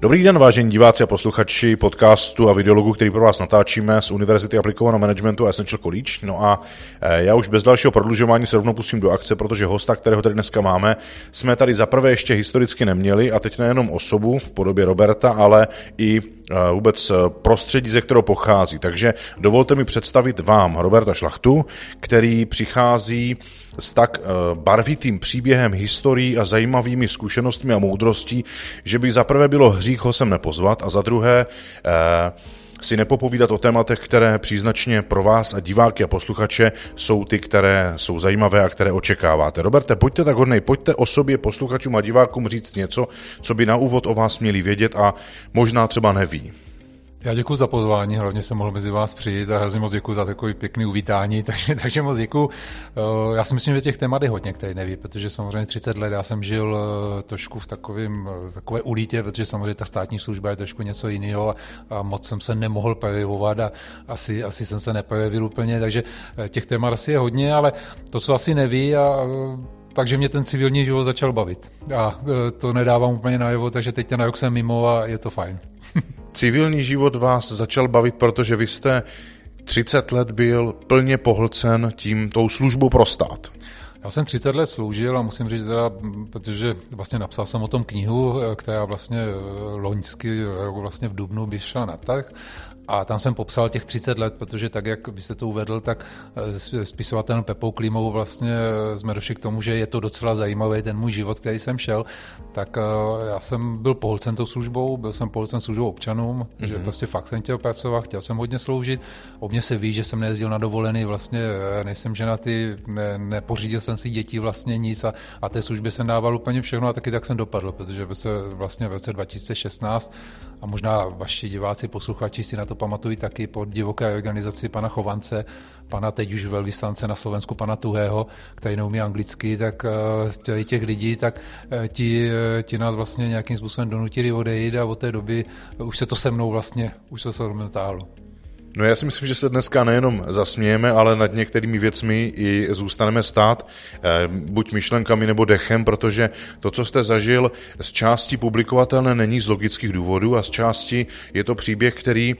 Dobrý den, vážení diváci a posluchači podcastu a videologu, který pro vás natáčíme z Univerzity aplikovaného managementu a Essential College. No a eh, já už bez dalšího prodlužování se rovnou pustím do akce, protože hosta, kterého tady dneska máme, jsme tady zaprvé ještě historicky neměli a teď nejenom osobu v podobě Roberta, ale i eh, vůbec prostředí, ze kterého pochází. Takže dovolte mi představit vám Roberta Šlachtu, který přichází s tak eh, barvitým příběhem historií a zajímavými zkušenostmi a moudrostí, že by za prvé bylo hřích ho sem nepozvat a za druhé eh, si nepopovídat o tématech, které příznačně pro vás a diváky a posluchače jsou ty, které jsou zajímavé a které očekáváte. Roberte, pojďte tak hodnej, pojďte o sobě posluchačům a divákům říct něco, co by na úvod o vás měli vědět a možná třeba neví. Já děkuji za pozvání, hlavně jsem mohl mezi vás přijít a hrozně moc děkuji za takový pěkný uvítání, takže, takže moc děkuji. Eh, já si myslím, že těch témat je hodně, který neví, protože samozřejmě 30 let já jsem žil eh, trošku v takovém, eh, takové ulítě, protože samozřejmě ta státní služba je trošku něco jiného a, a moc jsem se nemohl projevovat a asi, asi jsem se neprojevil úplně, takže těch témat asi je hodně, ale to, co asi neví a takže mě ten civilní život začal bavit. A to nedávám úplně najevo, takže teď ten rok jsem mimo a je to fajn. Civilní život vás začal bavit, protože vy jste 30 let byl plně pohlcen tím tou službou pro stát. Já jsem 30 let sloužil a musím říct teda, protože vlastně napsal jsem o tom knihu, která vlastně loňsky, vlastně v Dubnu by šla na tak a tam jsem popsal těch 30 let, protože tak, jak byste to uvedl, tak eh, spisovatelem Pepou Klímou vlastně eh, jsme došli k tomu, že je to docela zajímavý ten můj život, který jsem šel. Tak eh, já jsem byl pohlcen tou službou, byl jsem pohlcen službou občanům, mm-hmm. že mhm. prostě fakt jsem chtěl pracovat, chtěl jsem hodně sloužit. O mě se ví, že jsem nejezdil na dovolený, vlastně nejsem ženatý, ne, nepořídil jsem si děti vlastně nic a, a té službě jsem dával úplně všechno a taky tak jsem dopadl, protože se vlastně v roce 2016 a možná vaši diváci, posluchači si na to pamatují taky pod divoké organizaci pana Chovance, pana teď už velvyslance na Slovensku, pana Tuhého, který neumí anglicky, tak uh, z těch lidí, tak uh, ti, uh, ti nás vlastně nějakým způsobem donutili odejít a od té doby už se to se mnou vlastně, už se to se táhlo. No já si myslím, že se dneska nejenom zasmějeme, ale nad některými věcmi i zůstaneme stát, eh, buď myšlenkami nebo dechem, protože to, co jste zažil, z části publikovatelné není z logických důvodů a z části je to příběh, který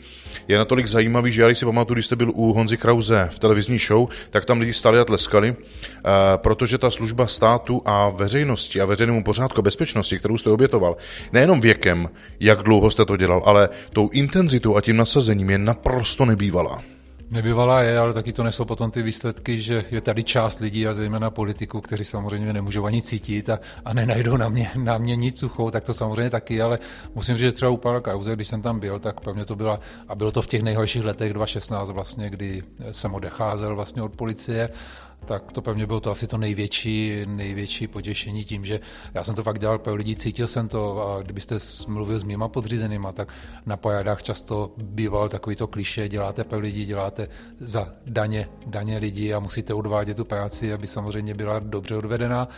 je natolik zajímavý, že já si pamatuju, když jste byl u Honzy Krause v televizní show, tak tam lidi stali a tleskali, eh, protože ta služba státu a veřejnosti a veřejnému pořádku bezpečnosti, kterou jste obětoval, nejenom věkem, jak dlouho jste to dělal, ale tou intenzitou a tím nasazením je naprosto nebývalá. Nebývalá je, ale taky to nesou potom ty výsledky, že je tady část lidí a zejména politiků, kteří samozřejmě nemůžou ani cítit a, a nenajdou na mě, na mě nic suchou, tak to samozřejmě taky, ale musím říct, že třeba u pana Kauze, když jsem tam byl, tak mě to byla, a bylo to v těch nejhorších letech 2016 vlastně, kdy jsem odecházel vlastně od policie tak to mě bylo to asi to největší, největší potěšení tím, že já jsem to fakt dělal pro lidi, cítil jsem to a kdybyste mluvil s mýma podřízenýma, tak na pojadách často býval takový to kliše, děláte pro lidi, děláte za daně, daně lidí a musíte odvádět tu práci, aby samozřejmě byla dobře odvedená.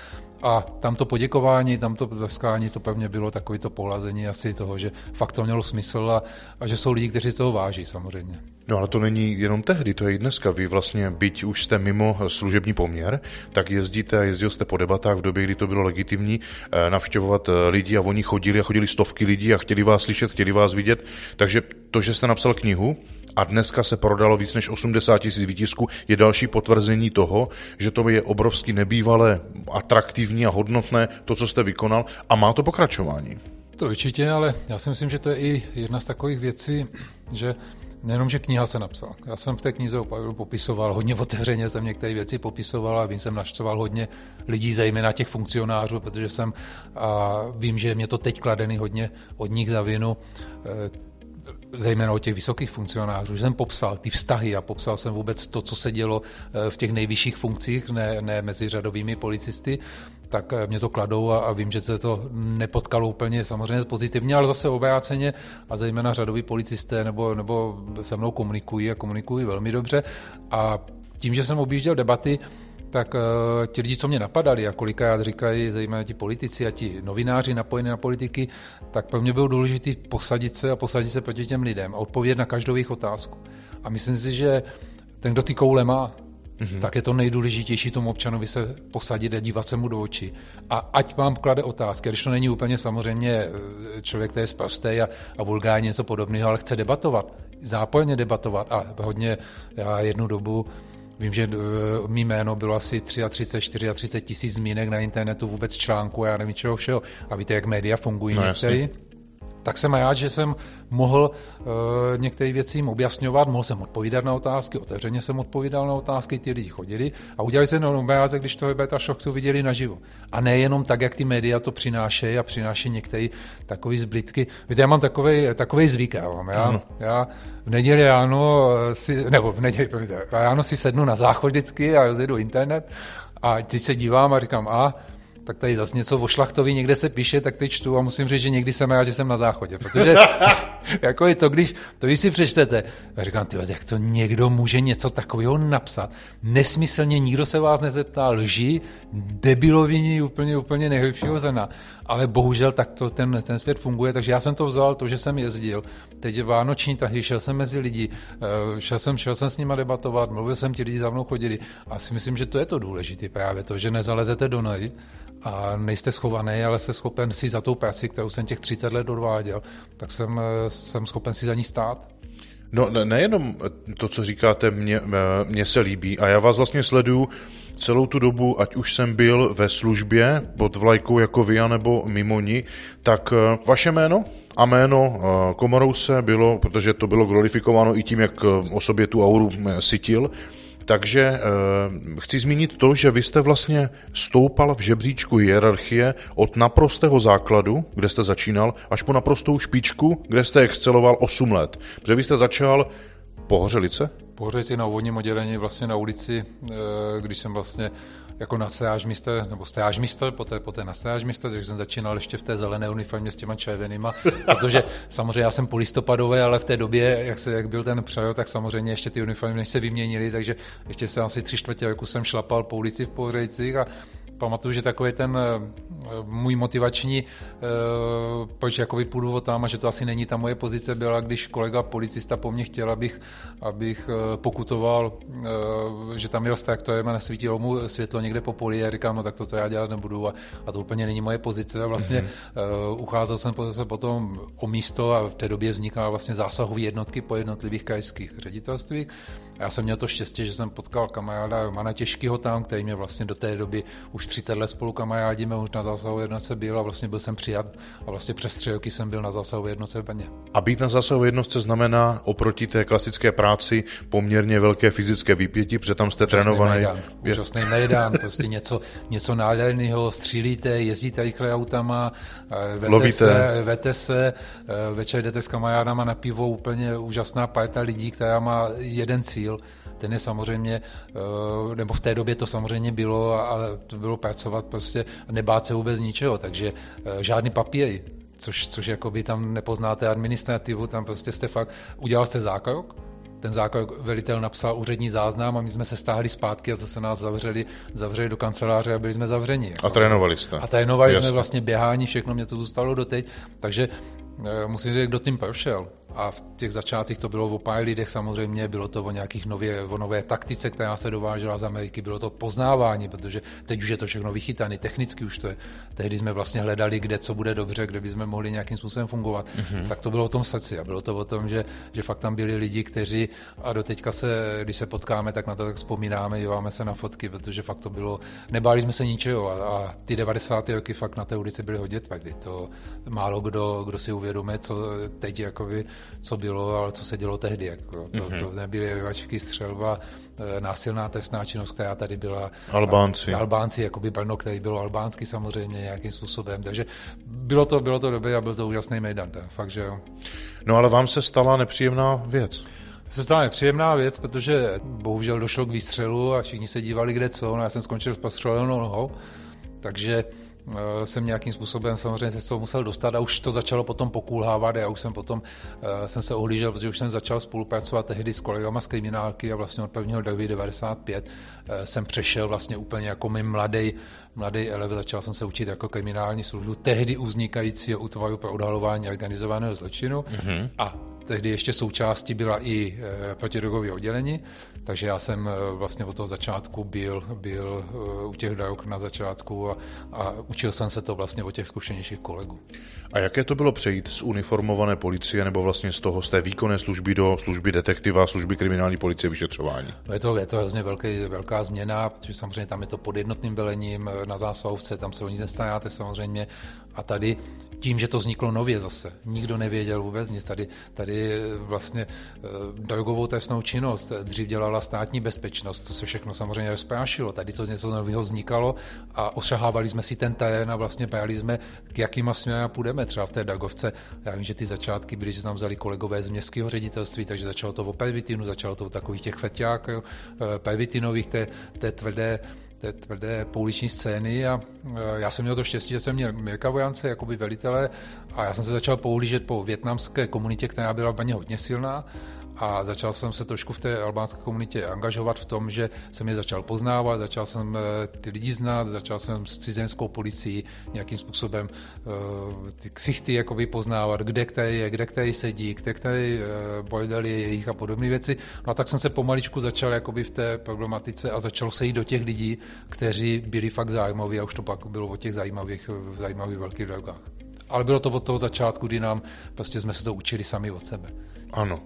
A tam to poděkování, tam to zaskání, to pevně bylo takový to pohlazení asi toho, že fakt to mělo smysl a, a že jsou lidi, kteří toho váží samozřejmě. No ale to není jenom tehdy, to je i dneska. Vy vlastně, byť už jste mimo služební poměr, tak jezdíte a jezdil jste po debatách v době, kdy to bylo legitimní, eh, navštěvovat eh, lidi a oni chodili a chodili stovky lidí a chtěli vás slyšet, chtěli vás vidět. Takže to, že jste napsal knihu a dneska se prodalo víc než 80 tisíc výtisků, je další potvrzení toho, že to je obrovsky nebývalé, atraktivní a hodnotné to, co jste vykonal a má to pokračování. To určitě, ale já si myslím, že to je i jedna z takových věcí, že nejenom, že kniha se napsala. Já jsem v té knize opravdu popisoval, hodně otevřeně jsem některé věci popisoval a vím, jsem naštval hodně lidí, zejména těch funkcionářů, protože jsem a vím, že mě to teď kladený hodně od nich za vinu zejména od těch vysokých funkcionářů, že jsem popsal ty vztahy a popsal jsem vůbec to, co se dělo eh, v těch nejvyšších funkcích, ne, ne mezi řadovými policisty, tak eh, mě to kladou a, a vím, že se to nepotkalo úplně samozřejmě pozitivně, ale zase obráceně a zejména řadoví policisté nebo, nebo se mnou komunikují a komunikují velmi dobře. A tím, že jsem objížděl debaty, tak uh, ti lidi, co mě napadali a kolikrát říkají, zejména ti politici a ti novináři napojení na politiky, tak pro mě bylo důležité posadit se a posadit se proti těm lidem a odpovědět na každou jejich otázku. A myslím si, že ten, kdo ty koule má, mm-hmm. tak je to nejdůležitější tomu občanovi se posadit a dívat se mu do očí. A ať vám klade otázky, když to není úplně samozřejmě eh, člověk, který je zprostý a, a vulgárně něco podobného, ale chce debatovat, zápojně debatovat a hodně, já jednu dobu Vím, že uh, mý jméno bylo asi 33, 34 tisíc zmínek na internetu, vůbec článku, já nevím čeho všeho. A víte, jak média fungují no, některý. Tak jsem rád, že jsem mohl uh, některé věci jim objasňovat, mohl jsem odpovídat na otázky, otevřeně jsem odpovídal na otázky, ty lidi chodili a udělali se jenom obrázek, když toho beta to viděli naživo. A nejenom tak, jak ty média to přinášejí a přináší některé takové zblitky. Víte, já mám takový, takový zvyk, já mám. Já, já v neděli ráno si, nebo v neděli, ráno si sednu na záchod vždycky a rozjedu internet a teď se dívám a říkám, a tak tady zase něco o šlachtovi někde se píše, tak teď čtu a musím říct, že někdy jsem rád, že jsem na záchodě, protože jako je to, když, to když si přečtete, a říkám, ty, jak to někdo může něco takového napsat, nesmyslně, nikdo se vás nezeptá, lži, debiloviní úplně, úplně nejlepšího zena, ale bohužel tak to ten, ten svět funguje, takže já jsem to vzal, to, že jsem jezdil, teď je vánoční tahy, šel jsem mezi lidi, eh, šel jsem, šel jsem s nima debatovat, mluvil jsem, ti lidi za mnou chodili. A si myslím, že to je to důležité právě to, že nezalezete do nohy, a nejste schovaný, ale jste schopen si za tou práci, kterou jsem těch 30 let odváděl, tak jsem, eh, jsem schopen si za ní stát. No nejenom to, co říkáte, mě, mě se líbí. A já vás vlastně sleduju celou tu dobu, ať už jsem byl ve službě pod vlajkou jako vy, nebo mimo ní, tak eh, vaše jméno a jméno eh, Komarouse bylo, protože to bylo glorifikováno i tím, jak o sobě tu auru sytil, takže e, chci zmínit to, že vy jste vlastně stoupal v žebříčku hierarchie od naprostého základu, kde jste začínal, až po naprostou špičku, kde jste exceloval 8 let. Protože vy jste začal po Hořelice? Po Hořelici na úvodním oddělení, vlastně na ulici, e, když jsem vlastně jako na stážmíster, nebo stážmíster, poté, poté na stážmíster, takže jsem začínal ještě v té zelené uniformě s těma červenýma, protože samozřejmě já jsem polistopadové, ale v té době, jak, se, jak byl ten přejel, tak samozřejmě ještě ty uniformy než se vyměnily, takže ještě se asi tři čtvrtě roku jsem šlapal po ulici v Pohřejcích a pamatuju, že takový ten eh, můj motivační, eh, proč jakoby půjdu tam a že to asi není ta moje pozice, byla, když kolega policista po mně chtěl, abych, abych eh, pokutoval, že tam měl tak to je, nesvítilo mu světlo někde po poli a říkám, no tak to, to já dělat nebudu a, a to úplně není moje pozice a vlastně mm-hmm. ucházel jsem se potom o místo a v té době vznikaly vlastně zásahové jednotky po jednotlivých krajských ředitelstvích. Já jsem měl to štěstí, že jsem potkal kamaráda Mana Těžkýho tam, který mě vlastně do té doby už 30 let spolu kamarádíme, už na zásahové jednotce byl a vlastně byl jsem přijat a vlastně přes tři roky jsem byl na zásahové jednotce v Brně. A být na zásahové jednotce znamená oproti té klasické práci poměrně velké fyzické výpětí, protože tam jste úžasný trénovaný. Mejdán, úžasný mejdán, prostě něco, něco nádherného, střílíte, jezdíte rychle autama, eh, vete Lovíte. se, vete se, eh, večer jdete s kamarádama na pivo, úplně úžasná parta lidí, která má jeden cíl, ten je samozřejmě, eh, nebo v té době to samozřejmě bylo a to bylo pracovat prostě, nebát se vůbec ničeho, takže eh, žádný papíry, což, což jakoby tam nepoznáte administrativu, tam prostě jste fakt, udělal jste zákrok, ten zákrok velitel napsal úřední záznam a my jsme se stáhli zpátky a zase nás zavřeli, zavřeli do kanceláře a byli jsme zavřeni. A trénovali jste. A trénovali Jasne. jsme vlastně běhání, všechno mě to zůstalo doteď, takže eh, musím říct, kdo tím prošel, a v těch začátcích to bylo o pár lidech samozřejmě, bylo to o nějakých nově, o nové taktice, která se dovážela z Ameriky, bylo to poznávání, protože teď už je to všechno vychytané, technicky už to je. Tehdy jsme vlastně hledali, kde co bude dobře, kde bychom mohli nějakým způsobem fungovat. Mm-hmm. Tak to bylo o tom srdci a bylo to o tom, že, že fakt tam byli lidi, kteří a do teďka se, když se potkáme, tak na to tak vzpomínáme, díváme se na fotky, protože fakt to bylo, nebáli jsme se ničeho a, a ty 90. roky fakt na té ulici byly hodně tvrdý. To málo kdo, kdo si uvědomuje, co teď jakoby co bylo, ale co se dělo tehdy. Jako. To, mm-hmm. to nebyly vyvačky, střelba, e, násilná trestná činnost, která tady byla. Albánci. A, Albánci, jako by Brno, který bylo albánský samozřejmě nějakým způsobem. Takže bylo to, bylo to dobré a byl to úžasný mejdan. Fakt, že jo. No ale vám se stala nepříjemná věc. Se stala nepříjemná věc, protože bohužel došlo k výstřelu a všichni se dívali kde co. No, já jsem skončil s postřelenou nohou, takže Eh, jsem nějakým způsobem samozřejmě se z toho musel dostat a už to začalo potom pokulhávat a už jsem potom uh, jsem se ohlížel, protože už jsem začal spolupracovat tehdy s kolegama z kriminálky a vlastně od 1. 95 uh, jsem přešel vlastně úplně jako mi mladý mladý elev, začal jsem se učit jako kriminální službu tehdy uznikajícího útvaru pro odhalování organizovaného zločinu mm-hmm. a tehdy ještě součástí byla i e, protidrogové oddělení, takže já jsem e, vlastně od toho začátku byl, byl e, u těch drog na začátku a, a učil jsem se to vlastně od těch zkušenějších kolegů. A jaké to bylo přejít z uniformované policie nebo vlastně z toho, z té výkonné služby do služby detektiva, služby kriminální policie vyšetřování? No je to, je to hrozně velký, velká změna, protože samozřejmě tam je to pod jednotným velením na zásahovce, tam se o nic nestaráte samozřejmě a tady tím, že to vzniklo nově zase, nikdo nevěděl vůbec nic, tady, tady vlastně eh, drogovou trestnou činnost dřív dělala státní bezpečnost, to se všechno samozřejmě rozprášilo, tady to něco nového vznikalo a ošahávali jsme si ten terén a vlastně právě jsme, k jakýma směrem půjdeme třeba v té Dagovce. Já vím, že ty začátky byly, že tam vzali kolegové z městského ředitelství, takže začalo to o pervitinu, začalo to o takových těch feťáků, eh, pervitinových, té, té tvrdé té tvrdé pouliční scény a e, já jsem měl to štěstí, že jsem měl Mirka Vojance jako velitele a já jsem se začal pohlížet po větnamské komunitě, která byla v hodně silná a začal jsem se trošku v té albánské komunitě angažovat v tom, že jsem je začal poznávat, začal jsem eh, ty lidi znát, začal jsem s cizenskou policií nějakým způsobem uh, ty ksichty jakoby poznávat, kde který je, kde který sedí, kde který bordel je jejich a podobné věci. No a tak jsem se pomaličku začal jakoby v té problematice a začal se jít do těch lidí, kteří byli fakt zájmoví a už to pak bylo o těch zajímavých, zajímavých velkých drogách. Ale bylo to od toho začátku, kdy nám prostě jsme se to učili sami od sebe. Ano,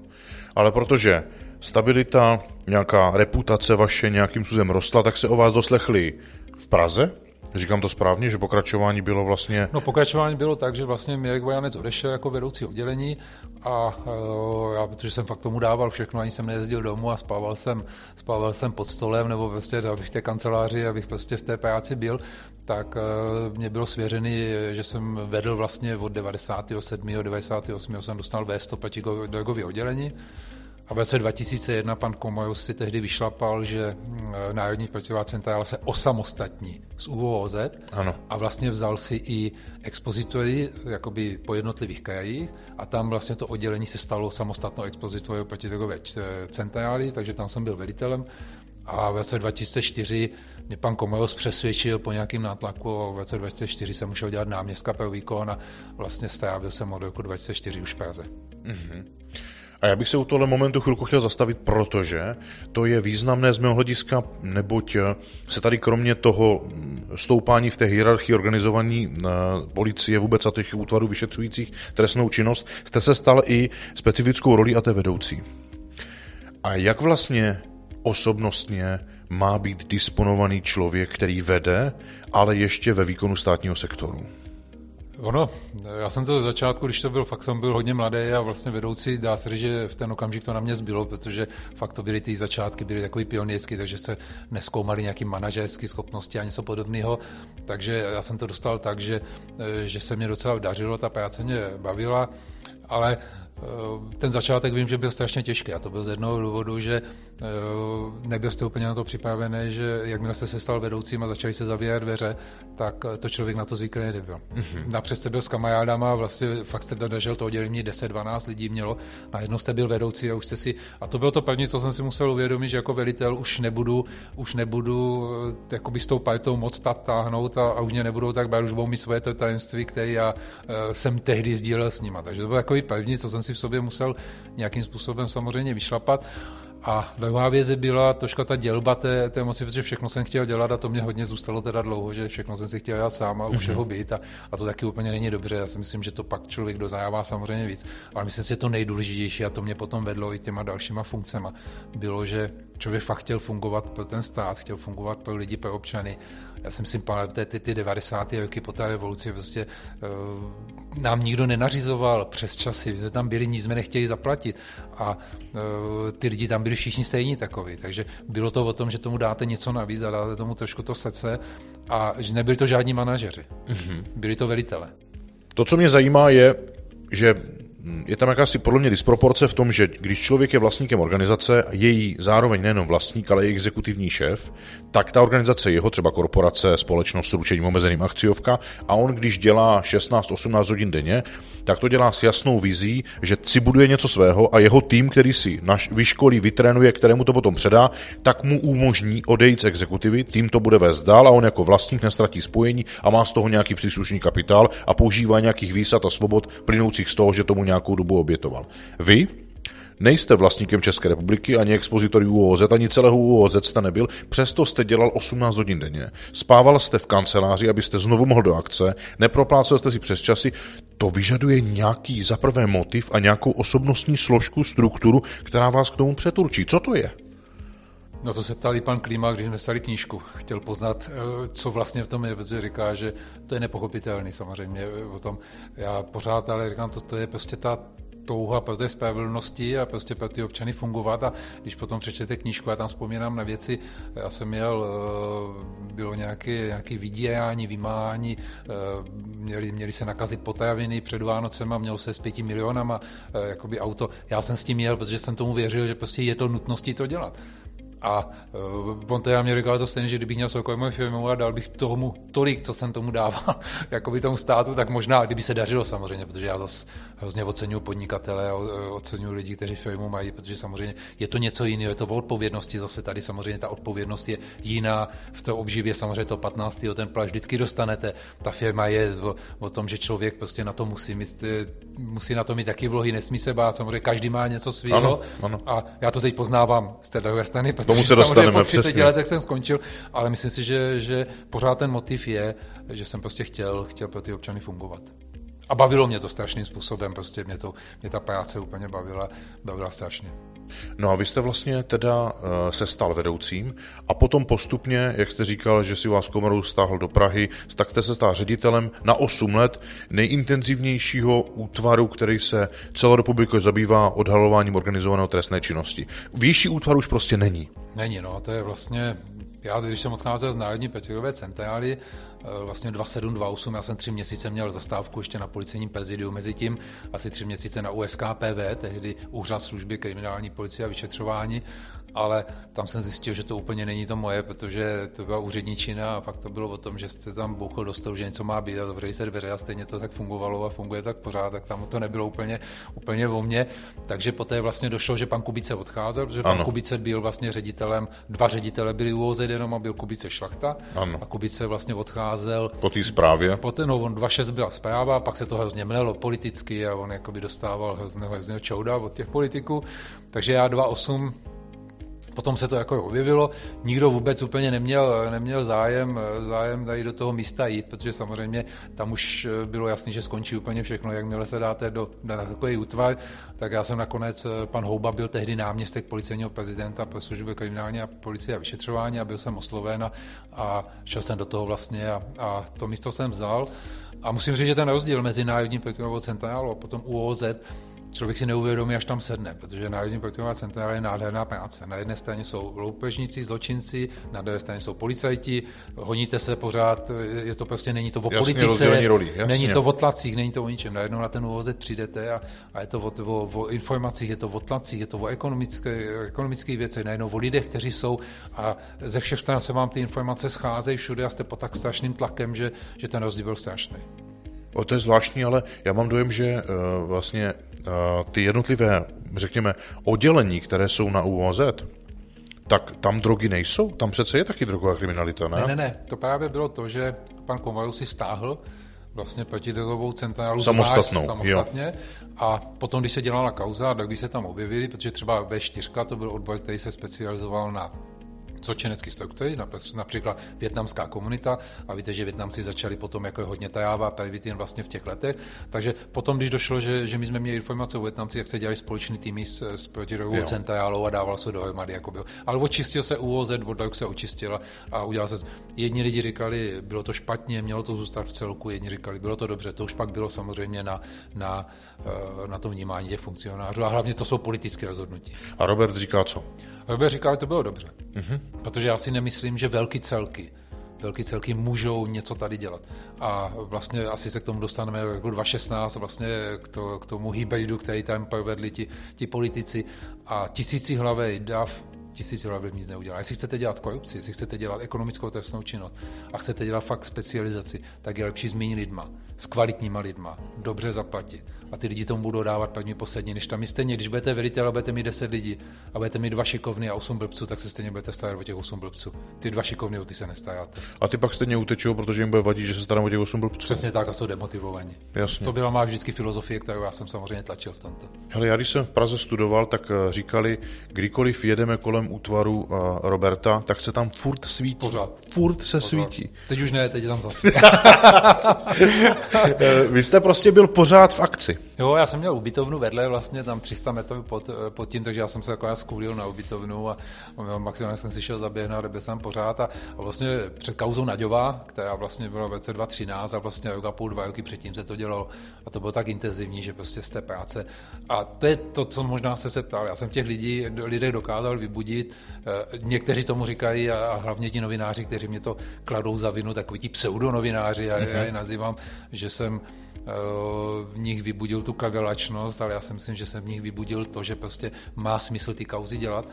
ale protože stabilita, nějaká reputace vaše nějakým způsobem rostla, tak se o vás doslechli v Praze, Říkám to správně, že pokračování bylo vlastně... No pokračování bylo tak, že vlastně Mirek Vojanec odešel jako vedoucí oddělení a uh, já, protože jsem fakt tomu dával všechno, ani jsem nejezdil domů a spával jsem, spával jsem pod stolem nebo prostě, abych v té kanceláři, abych prostě v té práci byl, tak uh, mě bylo svěřený, že jsem vedl vlastně od 97. 98. jsem dostal V100 proti drogové oddělení a v roce 2001 pan Komajus si tehdy vyšlapal, že mm, Národní protivá centrála se osamostatní z UOZ ano. a vlastně vzal si i expozitory jakoby po jednotlivých krajích a tam vlastně to oddělení se stalo samostatnou expozitorou protidrogové centrály, takže tam jsem byl velitelem a v roce 2004 mě pan Komoros přesvědčil po nějakém nátlaku a v roce 2004 jsem musel dělat náměstka pro výkon a vlastně strávil jsem od roku 2004 už v Praze. Mm-hmm. A já bych se u tohle momentu chvilku chtěl zastavit, protože to je významné z mého hlediska, neboť eh, se tady kromě toho mm, stoupání v té hierarchii organizovaní eh, policie vůbec a těch útvarů vyšetřujících trestnou činnost, jste se stal i specifickou roli a té vedoucí. A jak vlastně osobnostně má být disponovaný člověk, který vede, ale ještě ve výkonu státního sektoru? Ono, já jsem to ze začátku, když to byl, fakt jsem byl hodně mladý a vlastně vedoucí, dá se říct, že v ten okamžik to na mě zbylo, protože fakt to byly ty začátky, byly takový pionýrský, takže se neskoumaly nějaký manažerské schopnosti a něco podobného. Takže já jsem to dostal tak, že, že se mě docela dařilo, ta práce mě bavila, ale Eh, ten začátek vím, že byl strašně těžký a to byl z jednoho důvodu, že nebyl jste úplně na to připravený, že jakmile jste se stal vedoucím a začali se zavírat dveře, tak eh, to člověk na to zvyklý nebyl. Mm-hmm. Napřed jste byl s kamarádama a vlastně fakt jste držel to oddělení 10-12 lidí mělo, najednou jste byl vedoucí a už jste si, a to bylo to první, co jsem si musel uvědomit, že jako velitel už nebudu, už nebudu jakoby s tou partou moc táhnout a, a už mě nebudou tak bát, už budou mít svoje to tajemství, které já jsem tehdy sdílel s nima. Takže to bylo takový první, co jsem si v sobě musel nějakým způsobem samozřejmě vyšlapat. A druhá věc byla troška ta dělba té, té moci, protože všechno jsem chtěl dělat a to mě hodně zůstalo teda dlouho, že všechno jsem si chtěl dělat sám a už mm-hmm. být a, a to taky úplně není dobře. Já si myslím, že to pak člověk dozajává samozřejmě víc. Ale myslím si, že to nejdůležitější a to mě potom vedlo i těma dalšíma funkcema. Bylo, že člověk fakt chtěl fungovat pro ten stát, chtěl fungovat pro lidi, pro občany já jsem si pamatuju, ty, ty 90. roky po té revoluci prostě uh, nám nikdo nenařizoval přes časy, že tam byli, nic jsme nechtěli zaplatit a uh, ty lidi tam byli všichni stejní takový, takže bylo to o tom, že tomu dáte něco navíc a dáte tomu trošku to srdce a že nebyli to žádní manažeři, mm-hmm. byli to velitele. To, co mě zajímá, je, že je tam jakási podle mě disproporce v tom, že když člověk je vlastníkem organizace, její zároveň nejenom vlastník, ale i exekutivní šéf, tak ta organizace jeho, třeba korporace, společnost s ručením omezeným akciovka, a on když dělá 16-18 hodin denně, tak to dělá s jasnou vizí, že si buduje něco svého a jeho tým, který si naš, vyškolí, vytrénuje, kterému to potom předá, tak mu umožní odejít z exekutivy, tým to bude vést dál a on jako vlastník nestratí spojení a má z toho nějaký příslušný kapitál a používá nějakých výsad a svobod plynoucích z toho, že tomu nějakou dobu obětoval. Vy Nejste vlastníkem České republiky, ani expozitorů UOZ, ani celého UOZ jste nebyl, přesto jste dělal 18 hodin denně. Spával jste v kanceláři, abyste znovu mohl do akce, neproplácel jste si přes časy. To vyžaduje nějaký zaprvé motiv a nějakou osobnostní složku, strukturu, která vás k tomu přeturčí. Co to je? No to se ptali pan Klima, když jsme psali knížku. Chtěl poznat, eh, co vlastně v tom je, protože říká, že to je nepochopitelný samozřejmě eh, o tom. Já pořád ale říkám, to, to je prostě ta touha po té spravedlnosti a prostě pro ty občany fungovat a když potom přečtete knížku, já tam vzpomínám na věci, já jsem měl, eh, bylo nějaké, nějaké vydírání, vymáhání, měli, měli se nakazit potajaviny před Vánocema, mělo se s pěti milionama jakoby auto. Já jsem s tím měl, protože jsem tomu věřil, že prostě je to nutností to dělat. A uh, on teda mě říkal to stejně, že kdybych měl soukromou firmu a dal bych tomu tolik, co jsem tomu dával, jako by tomu státu, tak možná, kdyby se dařilo samozřejmě, protože já zase hrozně oceňuji podnikatele a oceňuji lidi, kteří firmu mají, protože samozřejmě je to něco jiného, je to o odpovědnosti, zase tady samozřejmě ta odpovědnost je jiná, v té obživě samozřejmě to 15. ten plaž vždycky dostanete, ta firma je o, o tom, že člověk prostě na to musí mít, eh, musí na to mít taky vlohy, nesmí se bát, samozřejmě každý má něco svého a já to teď poznávám z té druhé strany, tomu se dostaneme, po 30 přesně. letech jsem skončil, ale myslím si, že, že pořád ten motiv je, že jsem prostě chtěl, chtěl pro ty občany fungovat. A bavilo mě to strašným způsobem, prostě mě, to, mě ta práce úplně bavila, bavila strašně. No a vy jste vlastně teda uh, se stal vedoucím a potom postupně, jak jste říkal, že si vás komoru stáhl do Prahy, tak jste se stal ředitelem na 8 let nejintenzivnějšího útvaru, který se celorepublikově zabývá odhalováním organizovaného trestné činnosti. Výšší útvar už prostě není. Není, no, to je vlastně já, když jsem odcházel z Národní Petrové centrály, eh, vlastně 2728, já jsem tři měsíce měl zastávku ještě na policejním prezidiu, mezi tím asi tři měsíce na USKPV, tehdy Úřad služby kriminální policie a vyšetřování, ale tam jsem zjistil, že to úplně není to moje, protože to byla úředničina a fakt to bylo o tom, že jste tam bouchl do stolu, že něco má být a zavřeli se dveře a stejně to tak fungovalo a funguje tak pořád, tak tam to nebylo úplně, úplně o mně. Takže poté vlastně došlo, že pan Kubice odcházel, protože ano. pan Kubice byl vlastně ředitelem, dva ředitele byli UOZ jenom a byl Kubice Šlachta ano. a Kubice vlastně odcházel. Po té zprávě? Po té, no, on 2.6 byla zpráva, pak se to hrozně mlelo politicky a on jakoby dostával hrozného, hrozného čouda od těch politiků. Takže já 2.8 Potom se to jako objevilo, nikdo vůbec úplně neměl, neměl zájem, zájem tady do toho místa jít, protože samozřejmě tam už bylo jasné, že skončí úplně všechno, jakmile se dáte do, na takový útvar, tak já jsem nakonec, pan Houba byl tehdy náměstek policejního prezidenta pro služby kriminální a policie a vyšetřování a byl jsem osloven a, a šel jsem do toho vlastně a, a to místo jsem vzal. A musím říct, že ten rozdíl mezi Národní protikonovou centrálou a potom UOZ člověk si neuvědomí, až tam sedne, protože Národní protikonová centrála je nádherná práce. Na jedné straně jsou loupežníci, zločinci, na druhé straně jsou policajti, honíte se pořád, je to prostě, není to o jasně, politice, roli, jasně. není to o tlacích, není to o ničem. Najednou na ten úvozet přijdete a, a je to o, o, o, informacích, je to o tlacích, je to o ekonomické, ekonomických věcech, najednou o lidech, kteří jsou a ze všech stran se vám ty informace scházejí všude a jste pod tak strašným tlakem, že, že ten rozdíl byl strašný. O, to je zvláštní, ale já mám dojem, že uh, vlastně ty jednotlivé, řekněme, oddělení, které jsou na UOZ, tak tam drogy nejsou? Tam přece je taky drogová kriminalita, ne? Ne, ne, ne. To právě bylo to, že pan Komaru si stáhl vlastně protidrogovou centrálu samostatnou, samostatně jo. a potom, když se dělala kauza, tak když se tam objevili, protože třeba V4 to byl odbor, který se specializoval na zločinecké struktury, například větnamská komunita a víte, že Větnamci začali potom jako hodně tajává jen vlastně v těch letech, takže potom, když došlo, že, že my jsme měli informace o Větnamci, jak se dělali společný týmy s, s protirovou centrálou a dával se dohromady, jako byl. Ale očistil se UOZ, Vodajk se očistila a udělal se. Jedni lidi říkali, bylo to špatně, mělo to zůstat v celku, jedni říkali, bylo to dobře, to už pak bylo samozřejmě na, na, eh, na to vnímání těch funkcionářů a hlavně to jsou politické rozhodnutí. A Robert říká co? Robert říká, že to bylo dobře. Mm-hmm. Protože já si nemyslím, že velký celky velký celky můžou něco tady dělat. A vlastně asi se k tomu dostaneme jako 2016, vlastně k, to, k tomu hybridu, který tam povedli ti, ti politici a tisíci hlavej dav tisíc hlavy nic neudělá. Jestli chcete dělat korupci, jestli chcete dělat ekonomickou trestnou činnost a chcete dělat fakt specializaci, tak je lepší zmínit lidma, s kvalitníma lidma, dobře zaplatit a ty lidi tomu budou dávat první poslední, než tam je stejně, když budete velitel a budete mít 10 lidí a budete mít dva šikovny a 8 blbců, tak se stejně budete starat o těch 8 blbců. Ty dva šikovny, o ty se nestaráte. A ty pak stejně utečou, protože jim bude vadit, že se starám o těch 8 blbců. Přesně tak a jsou demotivovaní. Jasně. To byla má vždycky filozofie, kterou já jsem samozřejmě tlačil v tomto. Hele, já když jsem v Praze studoval, tak eh, říkali, kdykoliv jedeme kolem útvaru uh, Roberta, tak se tam furt svítí. Pořád. Furt se Pořád. svítí. Teď už ne, teď je tam zase. Eh, Vy jste prostě byl pořád v akci. Jo, já jsem měl ubytovnu vedle, vlastně tam 300 metrů pod, pod tím, takže já jsem se jako skulil na ubytovnu a maximálně jsem si šel zaběhnout, byl jsem pořád a, a vlastně před kauzou Naďová, která vlastně byla v roce 2013 a vlastně rok a půl, dva roky předtím se to dělalo a to bylo tak intenzivní, že prostě z té práce a to je to, co možná se se ptal. Já jsem těch lidí, lidé dokázal vybudit, někteří tomu říkají a hlavně ti novináři, kteří mě to kladou za vinu, takový ti pseudonovináři, já, já je nazývám, že jsem v nich vybudil tu kagelačnost, ale já si myslím, že jsem v nich vybudil to, že prostě má smysl ty kauzy dělat.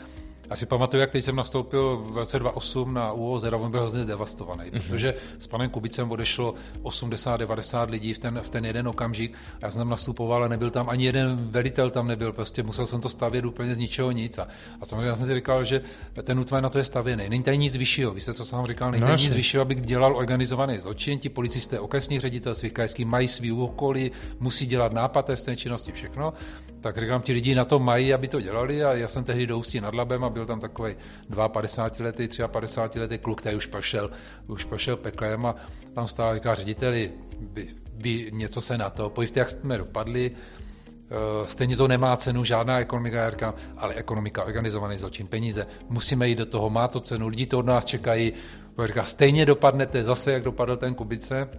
Já si pamatuju, jak teď jsem nastoupil v roce 2008 na ÚOZ a on byl hrozně devastovaný, mm-hmm. protože s panem Kubicem odešlo 80-90 lidí v ten, v ten jeden okamžik. Já jsem tam nastupoval a nebyl tam ani jeden velitel tam nebyl, prostě musel jsem to stavět úplně z ničeho nic. A, a samozřejmě já jsem si říkal, že ten útvar na to je stavěný. Není tady nic vyššího, vy jste to sám říkal, není tady no, nic vyššího, abych dělal organizovaný zločin. Ti policisté, okresní ředitelství krajský mají svý úkoly, musí dělat nápad té činnosti, všechno. Tak říkám, ti lidi na to mají, aby to dělali a já jsem tehdy do Ústí nad Labem a byl tam takový 52 letý, 53 letý kluk, který už prošel, už prošel peklem a tam stál říká řediteli, vy, vy, něco se na to, pojďte, jak jsme dopadli, stejně to nemá cenu, žádná ekonomika, já říkám, ale ekonomika, organizovaný zločin, peníze, musíme jít do toho, má to cenu, lidi to od nás čekají, říká, stejně dopadnete zase, jak dopadl ten Kubice,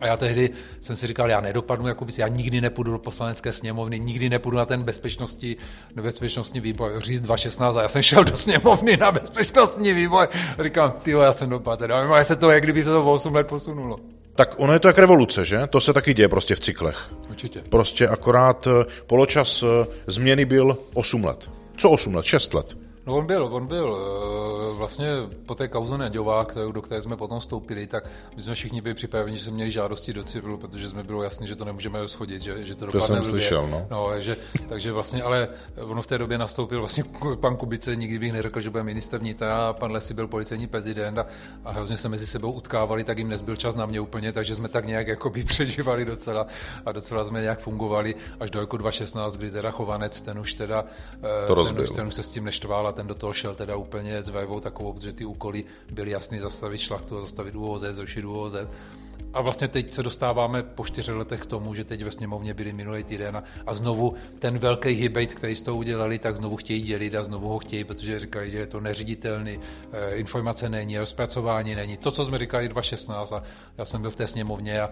a já tehdy jsem si říkal, já nedopadnu jako bys, já nikdy nepůjdu do poslanecké sněmovny, nikdy nepůjdu na ten bezpečnostní, bezpečnostní výbor, říct 2016 a já jsem šel do sněmovny na bezpečnostní výbor. Říkám, ty já jsem dopadl, a se to, jak kdyby se to o 8 let posunulo. Tak ono je to jak revoluce, že? To se taky děje prostě v cyklech. Určitě. Prostě akorát eh, poločas eh, změny byl 8 let. Co 8 let? 6 let. No on byl, on byl eh, vlastně po té kauze kterou, do které jsme potom vstoupili, tak my jsme všichni byli připraveni, že jsme měli žádosti do civilu, protože jsme bylo jasné, že to nemůžeme rozchodit, že, že to dopadne To jsem slyšel, no. no že, takže vlastně, ale ono v té době nastoupil vlastně pan Kubice, nikdy bych neřekl, že bude minister vnitra, pan Lesy byl policejní prezident a, a hrozně se mezi sebou utkávali, tak jim nezbyl čas na mě úplně, takže jsme tak nějak jakoby přežívali docela a docela jsme nějak fungovali až do roku 2016, kdy teda Chovanec, ten už teda, to ten, už, ten už se s tím neštval ten do toho šel teda úplně s vajbou takovou, protože ty úkoly byly jasný zastavit šlachtu a zastavit ÚOZ, zrušit ÚOZ. A vlastně teď se dostáváme po čtyři letech k tomu, že teď ve sněmovně byli minulý týden a, a znovu ten velký hybejt, který s tou udělali, tak znovu chtějí dělit a znovu ho chtějí, protože říkají, že je to neřiditelný, e, informace není, rozpracování není. To, co jsme říkali 2016 a já jsem byl v té sněmovně a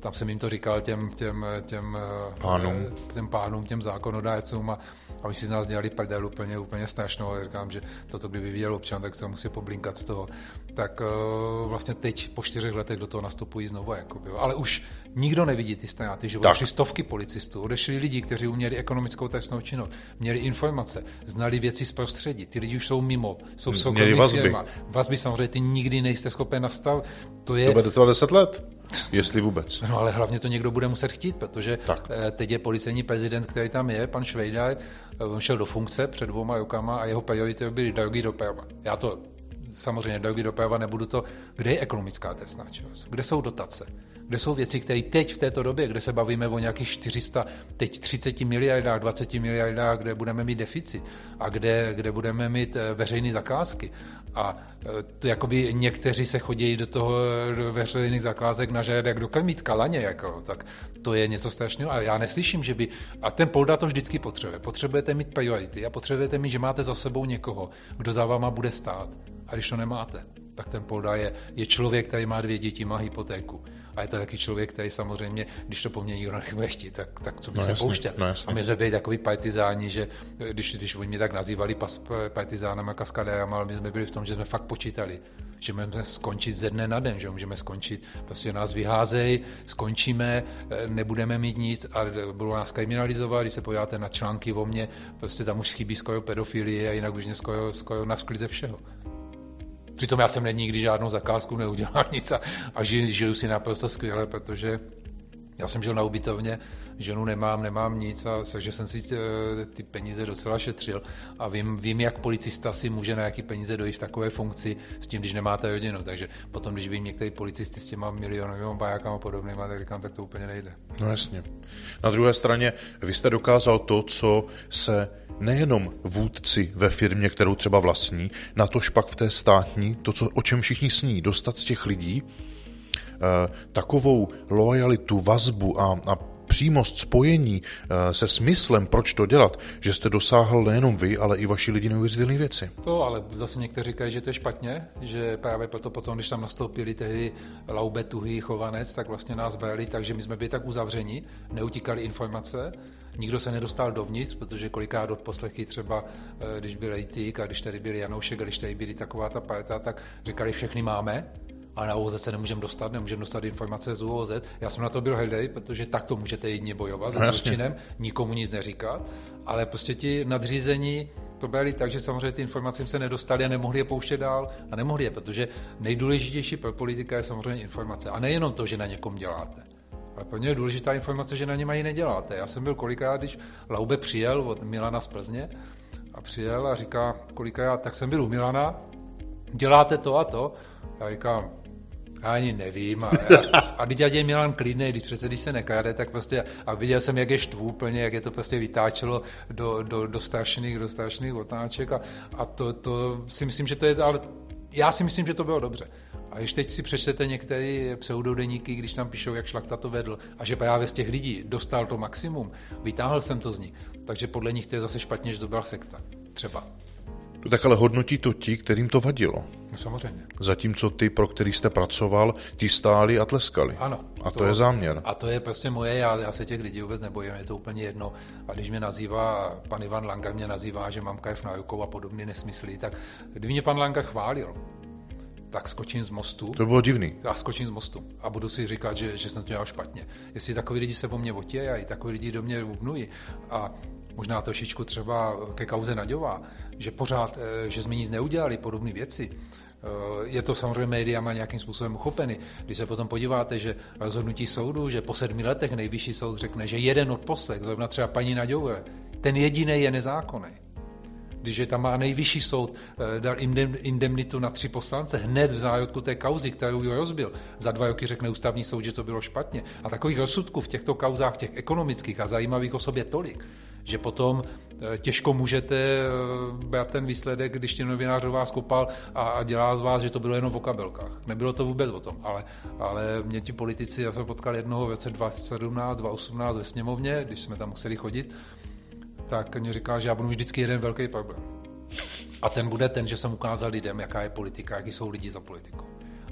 tam jsem jim to říkal těm, těm, těm pánům, těm, pánům, těm zákonodácům a, a my si z nás dělali prdel úplně, úplně strašnou a říkám, že toto kdyby viděl občan, tak se musí poblinkat z toho. Tak uh, vlastně teď po čtyřech letech do toho nastupují znovu. Jakoby. Ale už nikdo nevidí ty ztráty, že odešli stovky policistů, odešli lidi, kteří uměli ekonomickou trestnou činnost, měli informace, znali věci z prostředí, ty lidi už jsou mimo, jsou v Měli vazby. Firma. Vazby samozřejmě ty nikdy nejste schopen nastav. To, je... to bude trvat 10 let, jestli vůbec. No ale hlavně to někdo bude muset chtít, protože tak. Eh, teď je policejní prezident, který tam je, pan Švejdaj, eh, on šel do funkce před dvouma rokama a jeho priority byly drogy doprava. Já to samozřejmě drogy doprava, nebudu to, kde je ekonomická trestná činnost, kde jsou dotace, kde jsou věci, které teď v této době, kde se bavíme o nějakých 400, teď 30 miliardách, 20 miliardách, kde budeme mít deficit a kde, kde budeme mít eh, veřejné zakázky. A eh, to jakoby někteří se chodí do toho veřejných zakázek na žád, jak do mít kalaně, jako, tak to je něco strašného. A já neslyším, že by... A ten polda to vždycky potřebuje. Potřebujete mít priority a potřebujete mít, že máte za sebou někoho, kdo za váma bude stát. A když to nemáte, tak ten polda je, je člověk, který má dvě děti, má hypotéku a je to taky člověk, který samozřejmě, když to po mně nikdo nebude chtít, tak, tak co by no, se jasně, pouštět. No, a my jsme byli takový partizáni, že když, když oni mě tak nazývali pas, partizánama, kaskadérama, ale my jsme byli v tom, že jsme fakt počítali že můžeme skončit ze dne na den, že můžeme skončit, prostě nás vyházej, skončíme, nebudeme mít nic a budou nás kriminalizovat, když se podíváte na články o mně, prostě tam už chybí skoro pedofilie a jinak už mě skoro, skoro naskli ze všeho. Přitom já jsem nikdy žádnou zakázku neudělal nic a, a žiju, žiju si naprosto skvěle, protože já jsem žil na ubytovně, ženu nemám, nemám nic, a, takže jsem si eh, ty peníze docela šetřil a vím, vím, jak policista si může na jaký peníze dojít v takové funkci s tím, když nemáte rodinu. Takže potom, když vím některý policisty s těma milionovými bajákama a podobnýma, tak říkám, tak to úplně nejde. No jasně. Na druhé straně, vy jste dokázal to, co se nejenom vůdci ve firmě, kterou třeba vlastní, na to špak v té státní, to, co, o čem všichni sní, dostat z těch lidí eh, takovou lojalitu, vazbu a, a přímost spojení eh, se smyslem, proč to dělat, že jste dosáhl nejenom vy, ale i vaši lidi neuvěřitelné věci. To, ale zase někteří říkají, že to je špatně, že právě proto potom, když tam nastoupili tehdy Laube, Tuhý, Chovanec, tak vlastně nás brali, takže my jsme byli tak uzavření, neutíkali informace, nikdo se nedostal dovnitř, protože kolikrát od poslechy třeba, eh, když byl Ejtík a když tady byl Janoušek a když tady byli taková ta parta, tak říkali, všechny máme, ale na OZ se nemůžeme dostat, nemůžeme dostat informace z UOZ. Já jsem na to byl hrdý, protože tak to můžete jedině bojovat no, s zločinem, nikomu nic neříkat, ale prostě ti nadřízení to byli tak, že samozřejmě ty informace se nedostali a nemohli je pouštět dál a nemohli je, protože nejdůležitější pro politika je samozřejmě informace. A nejenom to, že na někom děláte. Ale pro mě je důležitá informace, že na něm ani neděláte. Já jsem byl kolikrát, když Laube přijel od Milana z Plzně a přijel a říká kolikrát, tak jsem byl u Milana, děláte to a to. Já říkám, já ani nevím. A, a, a teď je Milan klidný, když přece když se nekáde, tak prostě, a viděl jsem, jak je štvu úplně, jak je to prostě vytáčelo do, do, do strašných, do strašných otáček a, a to, to si myslím, že to je, ale já si myslím, že to bylo dobře. A když teď si přečtete některé pseudodeníky, když tam píšou, jak Šlachta to vedl a že právě z těch lidí dostal to maximum, vytáhl jsem to z nich, takže podle nich to je zase špatně, že to byla sekta. Třeba. To tak ale hodnotí to ti, kterým to vadilo. No, samozřejmě. Zatímco ty, pro který jste pracoval, ti stáli a tleskali. Ano. A to, to je záměr. A to je prostě moje, já, já se těch lidí vůbec nebojím, je to úplně jedno. A když mě nazývá, pan Ivan Langa mě nazývá, že mám kajev na rukou a podobné nesmysly, tak kdyby mě pan Langa chválil, tak skočím z mostu. To bylo divný. Já skočím z mostu a budu si říkat, že, že jsem to dělal špatně. Jestli takový lidi se o mě otějí a i takový lidi do mě vubnují a možná trošičku třeba ke kauze Naďová, že pořád, eh, že jsme nic neudělali, podobné věci. Eh, je to samozřejmě médiama nějakým způsobem uchopeny. Když se potom podíváte, že rozhodnutí soudu, že po sedmi letech nejvyšší soud řekne, že jeden odposlech, zrovna třeba paní Naďové, ten jediný je nezákonný. Když je tam má nejvyšší soud, eh, dal indemnitu na tři poslance hned v zájotku té kauzy, kterou ji rozbil. Za dva roky řekne ústavní soud, že to bylo špatně. A takových rozsudků v těchto kauzách, těch ekonomických a zajímavých o sobě tolik, že potom eh, těžko můžete eh, brát ten výsledek, když ten novinář do vás kopal a, dělá z vás, že to bylo jenom o kabelkách. Nebylo to vůbec o tom, ale, ale mě ti politici, já jsem potkal jednoho v roce 2017, 2018 ve sněmovně, když jsme tam museli chodit, tak mě říká, že já budu vždycky jeden velký problém. A ten bude ten, že jsem ukázal lidem, jaká je politika, jaký jsou lidi za politiku.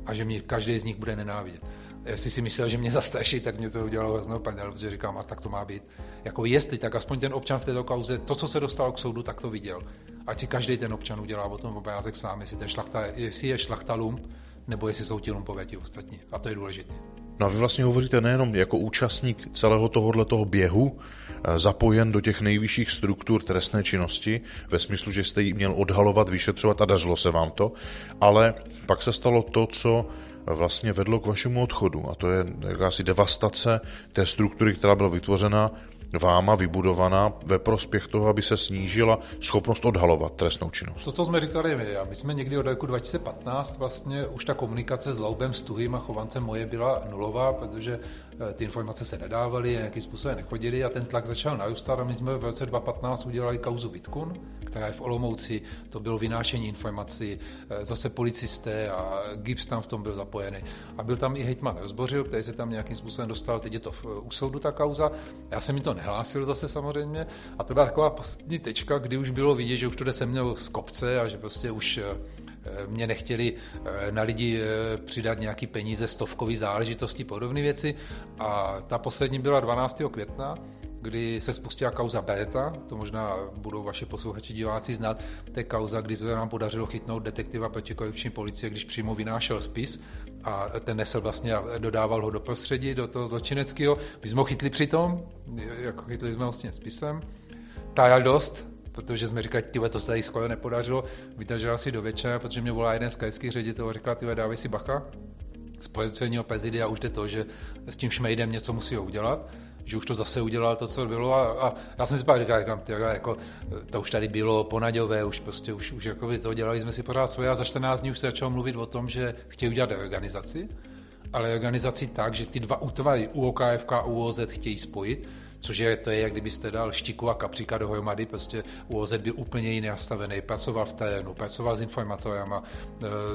A že mě každý z nich bude nenávidět jestli si myslel, že mě zastraší, tak mě to udělalo hroznou paněl, protože říkám, a tak to má být. Jako jestli, tak aspoň ten občan v této kauze, to, co se dostalo k soudu, tak to viděl. Ať si každý ten občan udělá o tom obrázek sám, jestli, ten šlachta, jestli je šlachta lump, nebo jestli jsou ti lumpové ti ostatní. A to je důležité. No a vy vlastně hovoříte nejenom jako účastník celého tohohle toho běhu, eh, zapojen do těch nejvyšších struktur trestné činnosti, ve smyslu, že jste ji měl odhalovat, vyšetřovat a dařilo se vám to, ale pak se stalo to, co vlastně vedlo k vašemu odchodu. A to je jakási devastace té struktury, která byla vytvořena váma vybudovaná ve prospěch toho, aby se snížila schopnost odhalovat trestnou činnost. To, co jsme říkali my, a my jsme někdy od roku 2015 vlastně už ta komunikace s Laubem, s Tuhým a Chovancem moje byla nulová, protože ty informace se nedávaly, nějakým způsobem nechodily a ten tlak začal narůstat a my jsme v roce 2015 udělali kauzu Vitkun, která je v Olomouci, to bylo vynášení informací, eh, zase policisté a GIPS tam v tom byl zapojený. A byl tam i hejtman Rozbořil, který se tam nějakým způsobem dostal, teď je to v, u soudu ta kauza. Já jsem mi to nehlásil zase samozřejmě a to byla taková poslední tečka, kdy už bylo vidět, že už to jde se mnou z kopce a že prostě už eh, mě nechtěli na lidi přidat nějaký peníze, stovkový záležitosti, podobné věci a ta poslední byla 12. května, kdy se spustila kauza Beta, to možná budou vaše posluchači diváci znát, to je kauza, kdy se nám podařilo chytnout detektiva protikorupční policie, když přímo vynášel spis a ten nesl vlastně a dodával ho do prostředí, do toho zločineckého. My jsme ho chytli přitom, jako chytli jsme ho s tím spisem. Tajal dost, protože jsme říkali, ty to se tady skoro nepodařilo, vytažila si do večera, protože mě volá jeden z krajských ředitelů a říká, ty dávej si bacha, z policejního prezidia už jde to, že s tím šmejdem něco musí udělat, že už to zase udělal to, co bylo. A, a já jsem si pak říkal, říkám, tyjo, jako, to už tady bylo ponaďové, už prostě už, už jako by to dělali jsme si pořád svoje. A za 14 dní už se začalo mluvit o tom, že chtějí udělat organizaci, ale organizaci tak, že ty dva útvary UOKFK a UOZ chtějí spojit, což je, to je, jak kdybyste dal štiku a kapříka dohromady, prostě UOZ byl úplně jiný nastavený, pracoval v terénu, pracoval s informacemi,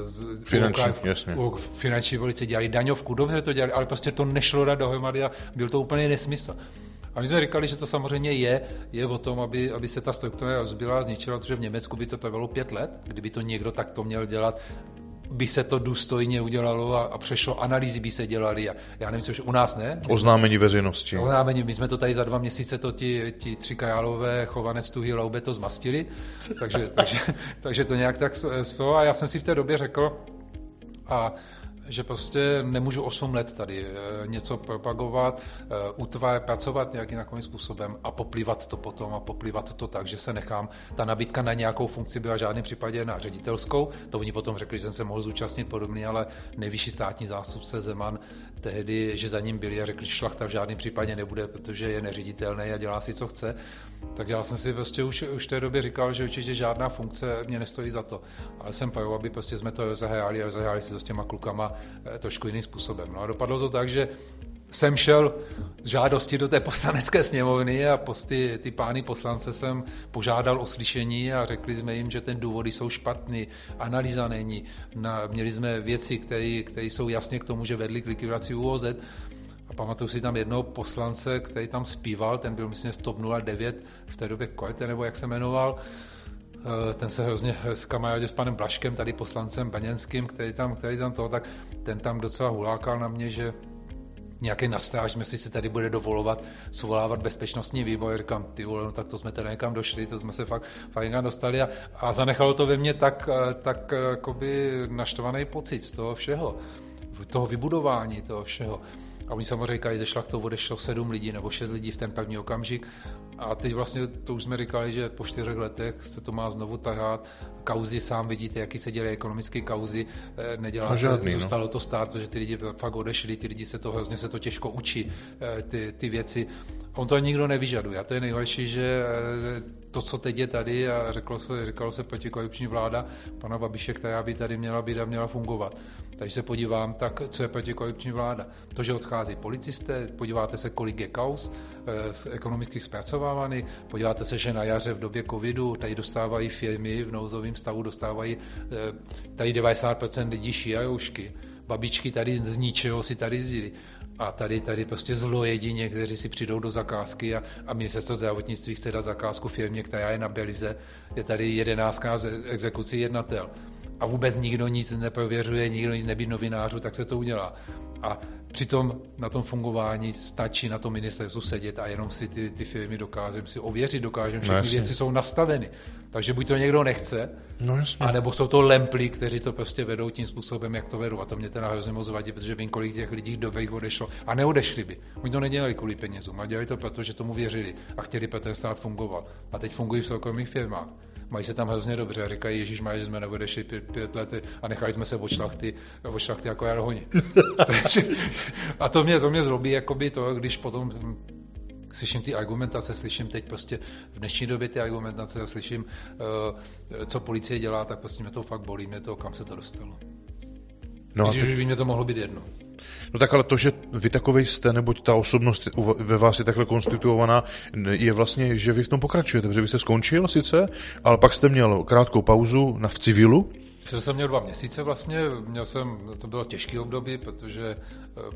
z finanční, jasně. U, finanční velice dělali daňovku, dobře to dělali, ale prostě to nešlo dát dohromady a byl to úplně nesmysl. A my jsme říkali, že to samozřejmě je, je o tom, aby, aby se ta struktura rozbila, zničila, protože v Německu by to trvalo pět let, kdyby to někdo takto měl dělat by se to důstojně udělalo a, a přešlo, analýzy by se dělaly a já nevím, což u nás ne. Oznámení veřejnosti. Oznámení, my jsme to tady za dva měsíce, to ti, ti tři kajálové chovanec tuhy laube to zmastili, takže, takže, takže to nějak tak a já jsem si v té době řekl, a že prostě nemůžu 8 let tady eh, něco propagovat, eh, utvar, pracovat nějakým takovým způsobem a poplivat to potom a poplivat to tak, že se nechám. Ta nabídka na nějakou funkci byla v žádném případě na ředitelskou, to oni potom řekli, že jsem se mohl zúčastnit podobně, ale nejvyšší státní zástupce Zeman tehdy, že za ním byli a řekli, že šlachta v žádném případě nebude, protože je neředitelný a dělá si, co chce. Tak já jsem si prostě už, už v té době říkal, že určitě žádná funkce mě nestojí za to. Ale jsem pro, aby prostě jsme to rozehráli a rozehráli si to s těma klukama trošku jiným způsobem. No a dopadlo to tak, že jsem šel z žádosti do té poslanecké sněmovny a posty, ty pány poslance jsem požádal o slyšení a řekli jsme jim, že ten důvody jsou špatný, analýza není. Na, měli jsme věci, které jsou jasně k tomu, že vedly k likvidaci UOZ. A pamatuju si tam jednoho poslance, který tam zpíval, ten byl myslím z TOP 09, v té době Kojte, nebo jak se jmenoval, eh, ten se hrozně s kamarádě s panem Blaškem, tady poslancem Baněnským, který tam, který tam to, tak ten tam docela hulákal na mě, že nějaký nastáž, jestli se tady bude dovolovat svolávat bezpečnostní výbor. Říkám, ty vole, no tak to jsme tady někam došli, to jsme se fakt, fakt dostali a, a zanechalo to ve mně tak, eh, tak eh, jakoby naštvaný pocit z toho všeho, toho vybudování toho všeho. A oni samozřejmě říkají, ze šlachtou odešlo sedm lidí nebo šest lidí v ten pevný okamžik. A teď vlastně to už jsme říkali, že po čtyřech letech se to má znovu tahat. Kauzy sám vidíte, jaký se dělí ekonomické kauzy. Eh, nedělá to žádný, se, no. zůstalo no. to stát, protože ty lidi fakt odešli, ty lidi se to hrozně se to těžko učí, eh, ty, ty věci. On to nikdo nevyžaduje. A to je nejhorší, že eh, to, co teď je tady, a řeklo se, říkalo se protikorupční vláda pana Babiše, která by tady měla být a měla fungovat. Takže se podívám, tak co je protikorupční vláda. To, že odchází policisté, podíváte se, kolik je kaus eh, ekonomicky zpracovávaný, podíváte se, že na jaře v době covidu tady dostávají firmy v nouzovém stavu, dostávají eh, tady 90% lidí šijajoušky. Babičky tady z ničeho si tady zjili. A tady, tady prostě zlo jedině, kteří si přijdou do zakázky a, a ministerstvo zdravotnictví chce dát zakázku firmě, která je na Belize. Je tady jedenáctkrát exekuci jednatel a vůbec nikdo nic neprověřuje, nikdo nic nebýt novinářů, tak se to udělá. A přitom na tom fungování stačí na tom ministerstvu sedět a jenom si ty, ty firmy dokážeme si ověřit, dokážeme, všechny no, věci jsou nastaveny. Takže buď to někdo nechce, no, anebo jsou to lempli, kteří to prostě vedou tím způsobem, jak to vedou. A to mě teda hrozně moc vadí, protože vím, kolik těch lidí dobrých odešlo. A neodešli by. Oni to nedělali kvůli penězům, a dělali to proto, že tomu věřili a chtěli pro ten stát fungovat. A teď fungují v soukromých firmách mají se tam hrozně dobře a říkají, Ježíš má, že jsme neodešli pět, pět let a nechali jsme se od šlachty, od šlachty jako jarhoni. a to mě, to mě zlobí, jakoby to, když potom slyším ty argumentace, slyším teď prostě v dnešní době ty argumentace a slyším, uh, co policie dělá, tak prostě mě to fakt bolí, mě to, kam se to dostalo. No Když ty... už by mě to mohlo být jedno. No tak ale to, že vy takovej jste, neboť ta osobnost ve vás je takhle konstituovaná, je vlastně, že vy v tom pokračujete, protože vy jste skončil sice, ale pak jste měl krátkou pauzu na v civilu, to jsem měl dva měsíce vlastně, měl jsem, to bylo těžký období, protože,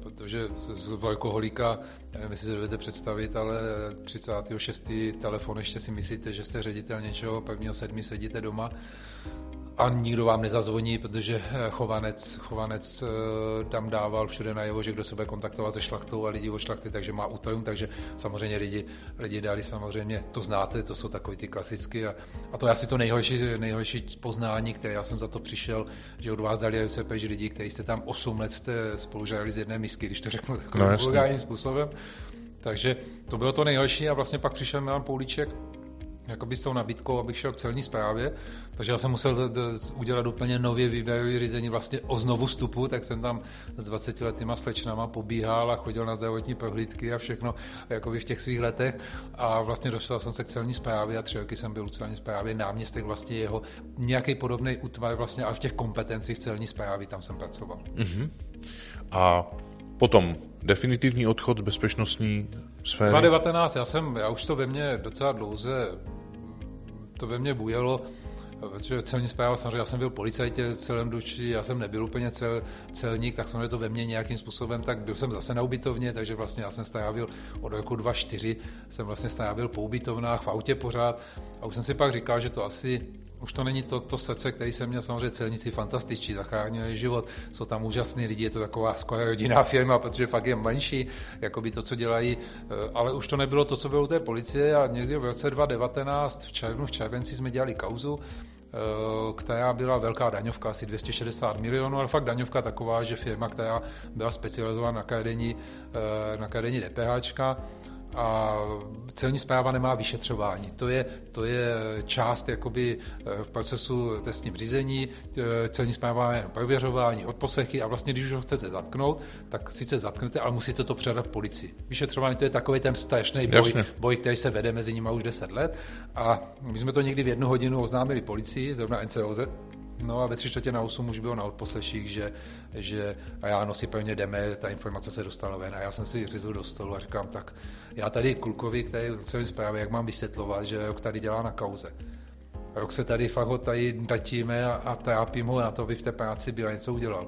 protože z alkoholíka, nevím, jestli se dovedete představit, ale 36. telefon ještě si myslíte, že jste ředitel něčeho, pak měl sedmi sedíte doma a nikdo vám nezazvoní, protože eh, chovanec, chovanec eh, tam dával všude najevo, že kdo se bude kontaktovat se šlachtou a lidi o šlachty, takže má útajům, takže samozřejmě lidi, lidi dali samozřejmě, to znáte, to jsou takový ty klasicky a, a to je asi to nejhorší, nejhorší poznání, které já jsem za to přišel, že od vás dali UCP, že lidi, kteří jste tam 8 let jste spolu z jedné misky, když to řeknu takovým no, vulgárním způsobem. Takže to bylo to nejhorší a vlastně pak přišel Milan Poulíček jakoby s tou nabídkou, abych šel k celní správě, takže já jsem musel udělat úplně nově výběrové řízení vlastně o znovu vstupu, tak jsem tam s 20 letýma slečnama pobíhal a chodil na zdravotní prohlídky a všechno jakoby v těch svých letech a vlastně dostal jsem se k celní správě a tři roky jsem byl u celní správy, náměstek vlastně jeho nějaký podobný útvar vlastně, ale v těch kompetencích celní správy tam jsem pracoval. Uh-huh. A potom definitivní odchod z bezpečnostní sféry? 2019, já jsem, já už to ve mně docela dlouze, to ve mně bujelo, protože celní zpráva, samozřejmě já jsem byl policajtě celém duši, já jsem nebyl úplně cel, celník, tak samozřejmě to ve mně nějakým způsobem, tak byl jsem zase na ubytovně, takže vlastně já jsem strávil od roku 2004, jsem vlastně strávil po ubytovnách v autě pořád. A už jsem si pak říkal, že to asi už to není to, to srdce, který jsem měl, samozřejmě celníci fantastiční, zachránili život, jsou tam úžasní lidi, je to taková skoro rodinná firma, protože fakt je menší, jako by to, co dělají, eh, ale už to nebylo to, co bylo u té policie a někdy v roce 2019 v červnu, v červenci jsme dělali kauzu, eh, která byla velká daňovka, asi 260 milionů, ale fakt daňovka taková, že firma, která byla specializovaná na kradení, eh, na kradení DPHčka, a celní zpráva nemá vyšetřování. To je, to je část jakoby eh, v procesu testním řízení, eh, celní zpráva má jen prověřování, odposlechy a vlastně, když už ho chcete zatknout, tak sice zatknete, ale musíte to předat policii. Vyšetřování to je takový ten strašný boj, boj, který se vede mezi nimi už 10 let a my jsme to někdy v jednu hodinu oznámili policii, zrovna NCOZ, No a ve tři čtvrtě na osm už bylo na odposleších, že, že a já no si pevně jdeme, ta informace se dostala ven a já jsem si řízl do stolu a říkám, tak já tady Kulkovi, který celé zprávě, jak mám vysvětlovat, že rok tady dělá na kauze. Rok se tady fakt ho tady tatíme a, a trápím ho na to, aby v té práci byla něco udělal.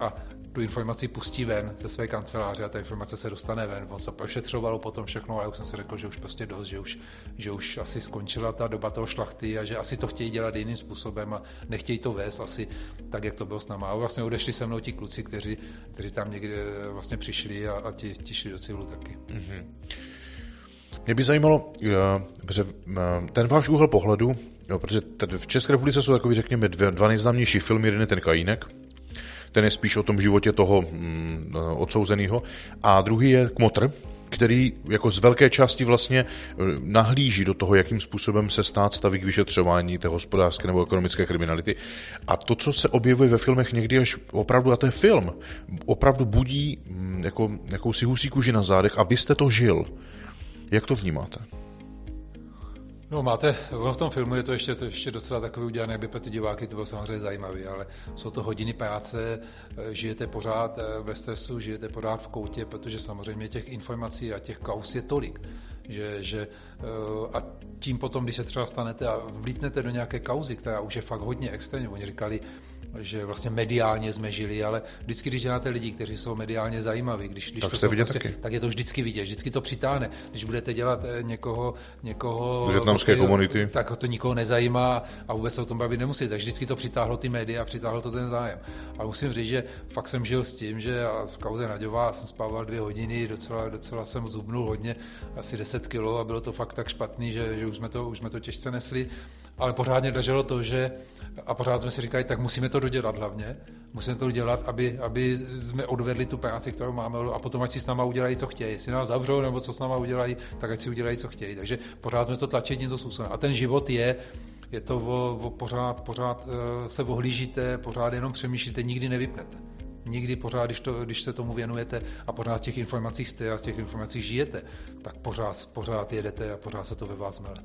A tu informaci pustí ven ze své kanceláře a ta informace se dostane ven. On se prošetřovalo potom všechno, ale už jsem si řekl, že už prostě dost, že už, že už asi skončila ta doba toho šlachty a že asi to chtějí dělat jiným způsobem a nechtějí to vést asi tak, jak to bylo s náma. A vlastně odešli se mnou ti kluci, kteří, kteří tam někde eh, vlastně přišli a, a ti, ti šli do civilu taky. Mm-hmm. Mě by zajímalo, eh, ten váš úhel pohledu, jo, protože v České republice jsou takový, řekněme, dva nejznámější filmy, jeden je ten Kajínek, ten je spíš o tom životě toho mm, odsouzeného. A druhý je Kmotr, který jako z velké části vlastně e, nahlíží do toho, jakým způsobem se stát staví k vyšetřování té hospodářské nebo ekonomické kriminality. A to, co se objevuje ve filmech někdy až opravdu, a to je film, opravdu budí mm, jako, jakousi husí kůži na zádech a vy jste to žil. Jak to vnímáte? No máte, v tom filmu je to ještě, to ještě docela takový udělané, aby pro ty diváky to bylo samozřejmě zajímavé, ale jsou to hodiny práce, eh, žijete pořád eh, ve stresu, žijete pořád v koutě, protože samozřejmě těch informací a těch kaus je tolik, že, že eh, a tím potom, když se třeba stanete a vlítnete do nějaké kauzy, která už je fakt hodně extrémní, oni říkali, že vlastně mediálně jsme žili, ale vždycky, když děláte lidi, kteří jsou mediálně zajímaví, když, když tak, to jste vidět prostě, taky. tak je to vždycky vidět, vždycky to přitáhne. Když budete dělat eh, někoho, někoho větnamské komunity, tak to nikoho nezajímá a vůbec se o tom bavit nemusí. Tak vždycky to přitáhlo ty média a přitáhlo to ten zájem. Ale musím říct, že fakt jsem žil s tím, že v kauze Naďová jsem spával dvě hodiny, docela, docela jsem zubnul hodně, asi 10 kilo a bylo to fakt tak špatný, že, že už, jsme to, už jsme to těžce nesli ale pořádně daželo to, že a pořád jsme si říkali, tak musíme to dodělat hlavně, musíme to dodělat, aby, aby jsme odvedli tu práci, kterou máme a potom ať si s náma udělají, co chtějí. Jestli nás zavřou nebo co s náma udělají, tak ať si udělají, co chtějí. Takže pořád jsme to tlačili tímto způsobem. A ten život je, je to o, o pořád, pořád uh, se ohlížíte, pořád jenom přemýšlíte, nikdy nevypnete. Nikdy pořád, když, to, když se tomu věnujete a pořád těch informacích jste a z těch informacích žijete, tak pořád, pořád jedete a pořád se to ve vás mele.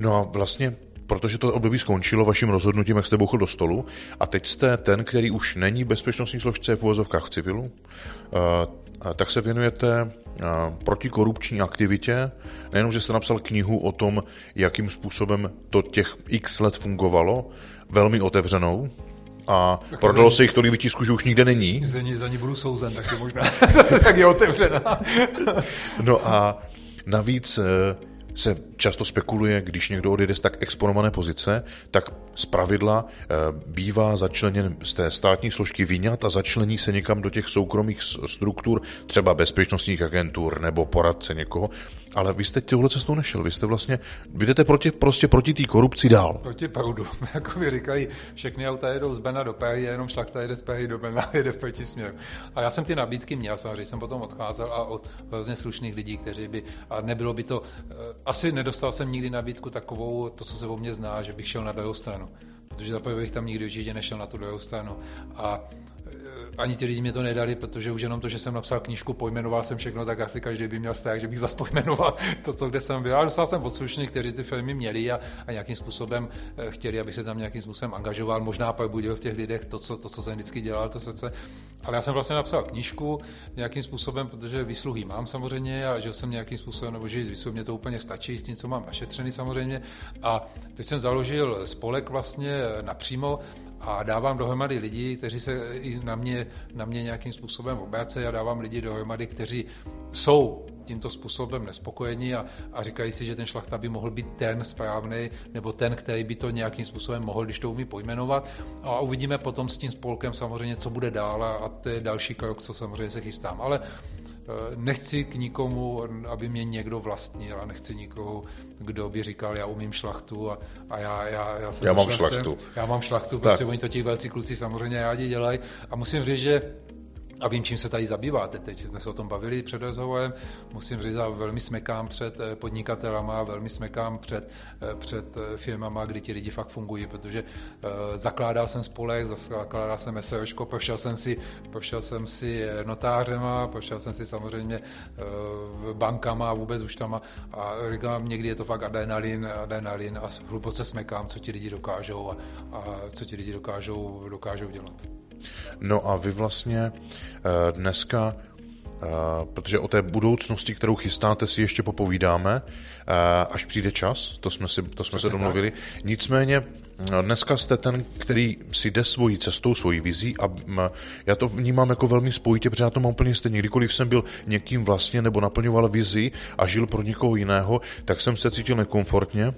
No a vlastně protože to období skončilo vaším rozhodnutím, jak jste bouchl do stolu, a teď jste ten, který už není v bezpečnostní složce v uvozovkách v civilu, eh, tak se věnujete eh, protikorupční aktivitě. Nejenom, že jste napsal knihu o tom, jakým způsobem to těch x let fungovalo, velmi otevřenou, a tak prodalo se jich tolik vytisku, že už nikde není. Za ní, za ní budu souzen, tak je možná, tak je otevřená. no a navíc eh, se často spekuluje, když někdo odjede z tak exponované pozice, tak z pravidla eh, bývá začleněn z té státní složky vyňat a začlení se někam do těch soukromých struktur, třeba bezpečnostních agentur nebo poradce někoho. Ale vy jste tohle cestou nešel, vy jste vlastně, vy jdete proti, prostě proti té korupci dál. Proti proudu, jako mi říkají, všechny auta jedou z Bena do Prahy, jenom šlachta jede z Prahy do Bena, jede v protisměru. A já jsem ty nabídky měl, samozřejmě jsem potom odcházel a od hrozně slušných lidí, kteří by, a nebylo by to, eh, asi nedostal jsem nikdy nabídku takovou, to, co se o mě zná, že bych šel na druhou stranu. Protože zaprvé bych tam nikdy určitě nešel na tu druhou stranu. A ani ty lidi mě to nedali, protože už jenom to, že jsem napsal knížku, pojmenoval jsem všechno, tak asi každý by měl strach, že bych zase pojmenoval to, co kde jsem byl. Ale dostal jsem od slušných, kteří ty filmy měli a, a nějakým způsobem eh, chtěli, aby se tam nějakým způsobem angažoval. Možná pak budil v těch lidech to, co, to, co jsem vždycky dělal, to srdce. Ale já jsem vlastně napsal knížku nějakým způsobem, protože výsluhy mám samozřejmě a žil jsem nějakým způsobem, nebo že z mě to úplně stačí s tím, co mám našetřený samozřejmě. A teď jsem založil spolek vlastně napřímo a dávám dohromady lidi, kteří se i na mě, na mě nějakým způsobem obracejí a dávám lidi dohromady, kteří jsou tímto způsobem nespokojení a, a říkají si, že ten šlachta by mohl být ten správný nebo ten, který by to nějakým způsobem mohl, když to umí pojmenovat. A uvidíme potom s tím spolkem samozřejmě, co bude dál a, a to je další krok, co samozřejmě se chystám. Ale nechci k nikomu, aby mě někdo vlastnil a nechci nikoho, kdo by říkal, já umím šlachtu a, a já, já, já, jsem já mám šlachtu. Já mám šlachtu, prostě oni to ti velcí kluci samozřejmě rádi dělají. A musím říct, že a vím, čím se tady zabýváte. Teď jsme se o tom bavili před rozhovorem. Musím říct, že velmi smekám před eh, podnikatelama, velmi smekám před, eh, před eh, firmama, kdy ti lidi fakt fungují, protože zakládal jsem spolek, zakládal jsem SROčko, prošel jsem si, prošel jsem si notářema, prošel jsem si samozřejmě bankama a vůbec už tam a, a říkám, někdy je to fakt adrenalin, adrenalin a hluboce smekám, co ti lidi dokážou a, a co ti lidi dokážou, dokážou dělat. No a vy vlastně eh, dneska eh, protože o té budoucnosti, kterou chystáte, si ještě popovídáme, eh, až přijde čas, to jsme, si, to jsme se domluvili. Nicméně dneska jste ten, který si jde svojí cestou, svojí vizí a já to vnímám jako velmi spojitě, protože já to mám úplně stejně. Kdykoliv jsem byl někým vlastně nebo naplňoval vizi a žil pro někoho jiného, tak jsem se cítil nekomfortně,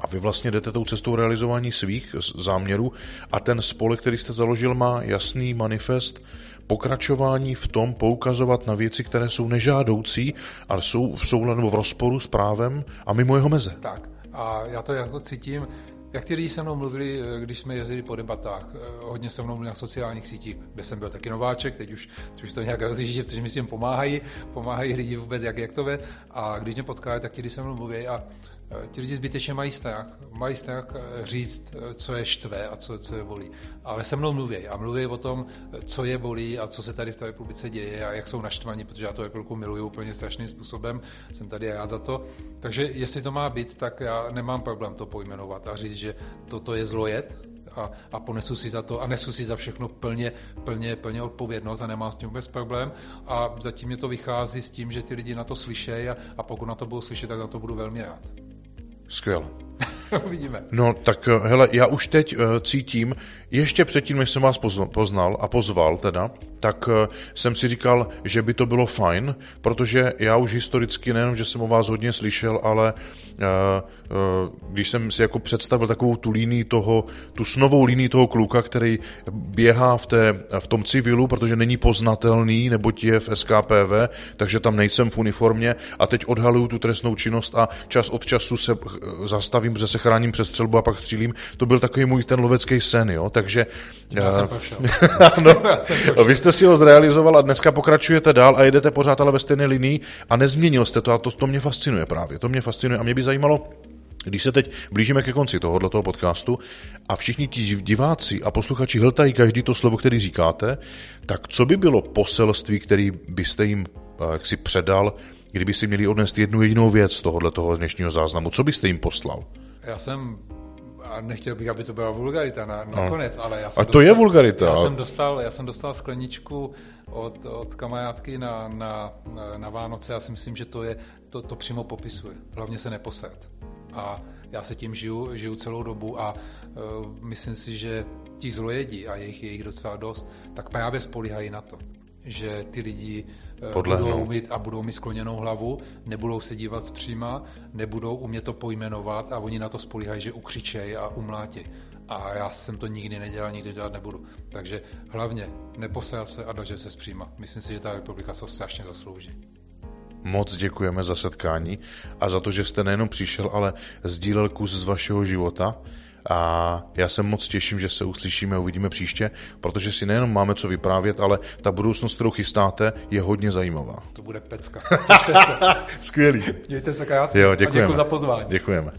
a vy vlastně jdete tou cestou realizování svých záměrů a ten spolek, který jste založil, má jasný manifest pokračování v tom poukazovat na věci, které jsou nežádoucí a jsou v souladu v rozporu s právem a mimo jeho meze. Tak a já to jako cítím, jak ty lidi se mnou mluvili, když jsme jezdili po debatách, hodně se mnou mluvili na sociálních sítích, kde jsem byl taky nováček, teď už, teď už to nějak rozjíždí, protože mi s tím pomáhají, pomáhají lidi vůbec, jak, jak to ve. A když mě potkají, tak ti lidi se mnou mluví a Eh, ti lidi zbytečně mají strach. Mají strach eh, říct, eh, co je štve a co, co je bolí. Ale se mnou mluví a mluví o tom, co je bolí a co se tady v té republice děje a jak jsou naštvaní, protože já tu republiku miluju úplně strašným způsobem, jsem tady rád za to. Takže jestli to má být, tak já nemám problém to pojmenovat a říct, že toto je zlojet, a, a ponesu si za to a nesu si za všechno plně, plně, plně odpovědnost a nemám s tím vůbec problém. A zatím mě to vychází s tím, že ty lidi na to slyšejí a, a pokud na to budou slyšet, tak na to budu velmi rád. Skvěle. Uvidíme. No tak eh, hele, já už teď uh, cítím, ještě předtím, než jsem vás poznal a pozval teda, tak uh, jsem si říkal, že by to bylo fajn, protože já už historicky nejenom, že jsem o vás hodně slyšel, ale když jsem si jako představil takovou tu línii toho, tu snovou línii toho kluka, který běhá v, té, v tom civilu, protože není poznatelný, nebo je v SKPV, takže tam nejsem v uniformě a teď odhaluju tu trestnou činnost a čas od času se zastavím, protože se chráním přes střelbu a pak střílím. To byl takový můj ten lovecký sen, jo, takže... Já jsem prošel. no, Já jsem prošel. Vy jste si ho zrealizoval a dneska pokračujete dál a jedete pořád ale ve stejné linii a nezměnil jste to a to, to mě fascinuje právě. To mě fascinuje a mě by zajímalo, když se teď blížíme ke konci tohoto podcastu a všichni ti diváci a posluchači hltají každý to slovo, který říkáte, tak co by bylo poselství, který byste jim eh, jak si předal, kdyby si měli odnést jednu jedinou věc z tohohle toho dnešního záznamu? Co byste jim poslal? Já jsem a nechtěl bych, aby to byla vulgarita na, nakonec, no. ale já jsem A to dostal, je vulgarita. Já jsem dostal, já jsem dostal skleničku od, od kamarádky na, na, na Vánoce, já si myslím, že to je, to, to přímo popisuje. Hlavně se neposet. A já se tím žiju, žiju celou dobu a uh, myslím si, že ti zlojedí, a jejich, jejich docela dost, tak právě spolíhají na to. že ty lidi Podlehnou. budou mít a budou mít skloněnou hlavu, nebudou se dívat zpříma, nebudou umět to pojmenovat a oni na to spolíhají, že ukřičej a umlátí. A já jsem to nikdy nedělal, nikdy dělat nebudu. Takže hlavně neposel se a držet se zpříma. Myslím si, že ta republika se strašně zaslouží. Moc děkujeme za setkání a za to, že jste nejenom přišel, ale sdílel kus z vašeho života. A já se moc těším, že se uslyšíme a uvidíme příště, protože si nejenom máme co vyprávět, ale ta budoucnost, kterou chystáte, je hodně zajímavá. To bude pecka. Těšte se. Skvělý. Mějte se krásně. Jo, A děkujeme. děkuji za pozvání. Děkujeme.